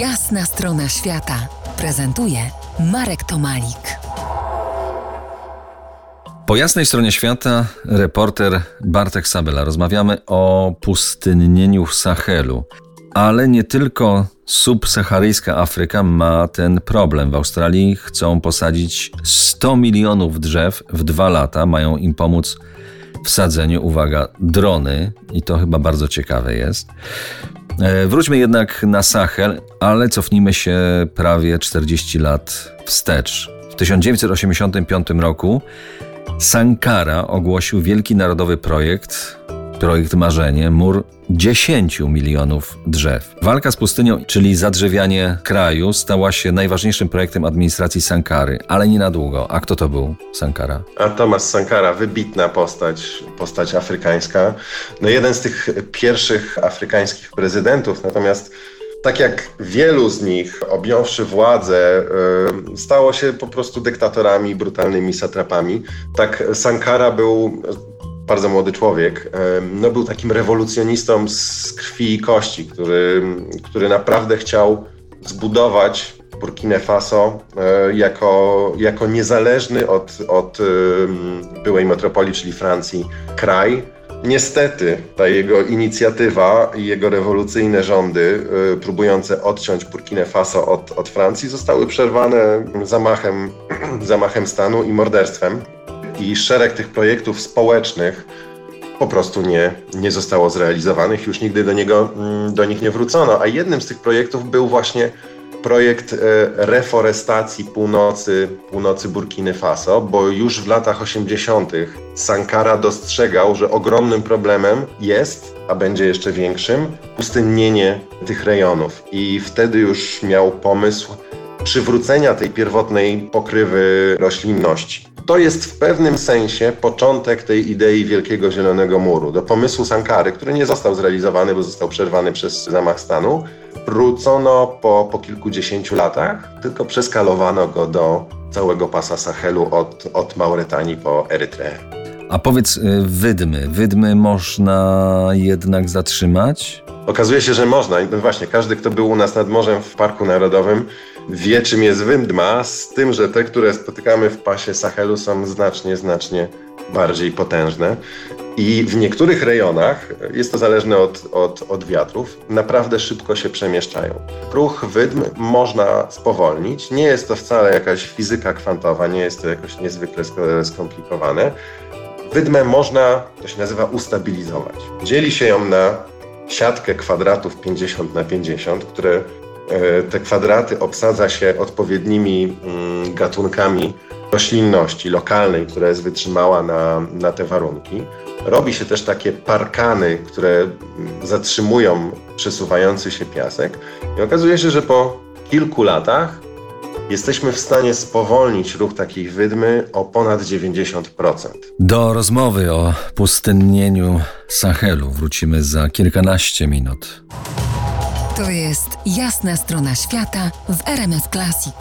Jasna strona świata prezentuje Marek Tomalik. Po jasnej stronie świata reporter Bartek Sabela. Rozmawiamy o pustynnieniu w Sahelu. Ale nie tylko subsaharyjska Afryka ma ten problem. W Australii chcą posadzić 100 milionów drzew w dwa lata. Mają im pomóc w sadzeniu, uwaga, drony. I to chyba bardzo ciekawe jest. E, wróćmy jednak na Sahel, ale cofnijmy się prawie 40 lat wstecz. W 1985 roku Sankara ogłosił wielki narodowy projekt, projekt Marzenie, mur 10 milionów drzew. Walka z pustynią, czyli zadrzewianie kraju, stała się najważniejszym projektem administracji Sankary, ale nie na długo. A kto to był Sankara? A Thomas Sankara, wybitna postać, postać afrykańska. No jeden z tych pierwszych afrykańskich prezydentów, natomiast tak jak wielu z nich, objąwszy władzę, y, stało się po prostu dyktatorami, brutalnymi satrapami, tak Sankara był bardzo młody człowiek, no był takim rewolucjonistą z krwi i kości, który, który naprawdę chciał zbudować Burkina Faso e, jako, jako niezależny od, od byłej metropolii, czyli Francji, kraj. Niestety ta jego inicjatywa i jego rewolucyjne rządy e, próbujące odciąć Burkina Faso od, od Francji zostały przerwane zamachem, zamachem stanu i morderstwem i szereg tych projektów społecznych po prostu nie, nie zostało zrealizowanych, już nigdy do, niego, mm, do nich nie wrócono. A jednym z tych projektów był właśnie projekt e, reforestacji północy, północy Burkiny Faso, bo już w latach 80. Sankara dostrzegał, że ogromnym problemem jest, a będzie jeszcze większym, pustynnienie tych rejonów. I wtedy już miał pomysł przywrócenia tej pierwotnej pokrywy roślinności. To jest w pewnym sensie początek tej idei Wielkiego Zielonego Muru. Do pomysłu Sankary, który nie został zrealizowany, bo został przerwany przez zamach stanu, wrócono po, po kilkudziesięciu latach, tylko przeskalowano go do całego pasa Sahelu od, od Mauretanii po Erytreę. A powiedz, y, wydmy. Wydmy można jednak zatrzymać? Okazuje się, że można. I właśnie, każdy, kto był u nas nad morzem w Parku Narodowym, wie, czym jest wydma, z tym, że te, które spotykamy w pasie Sahelu, są znacznie, znacznie bardziej potężne. I w niektórych rejonach, jest to zależne od, od, od wiatrów, naprawdę szybko się przemieszczają. Ruch wydm można spowolnić. Nie jest to wcale jakaś fizyka kwantowa, nie jest to jakoś niezwykle skomplikowane. Wydmę można, to się nazywa, ustabilizować. Dzieli się ją na siatkę kwadratów 50 na 50, które e, te kwadraty obsadza się odpowiednimi mm, gatunkami roślinności lokalnej, która jest wytrzymała na, na te warunki. Robi się też takie parkany, które mm, zatrzymują przesuwający się piasek. I okazuje się, że po kilku latach jesteśmy w stanie spowolnić ruch takiej wydmy o ponad 90%. Do rozmowy o pustynnieniu Sahelu wrócimy za kilkanaście minut. To jest jasna strona świata w RMS Classic.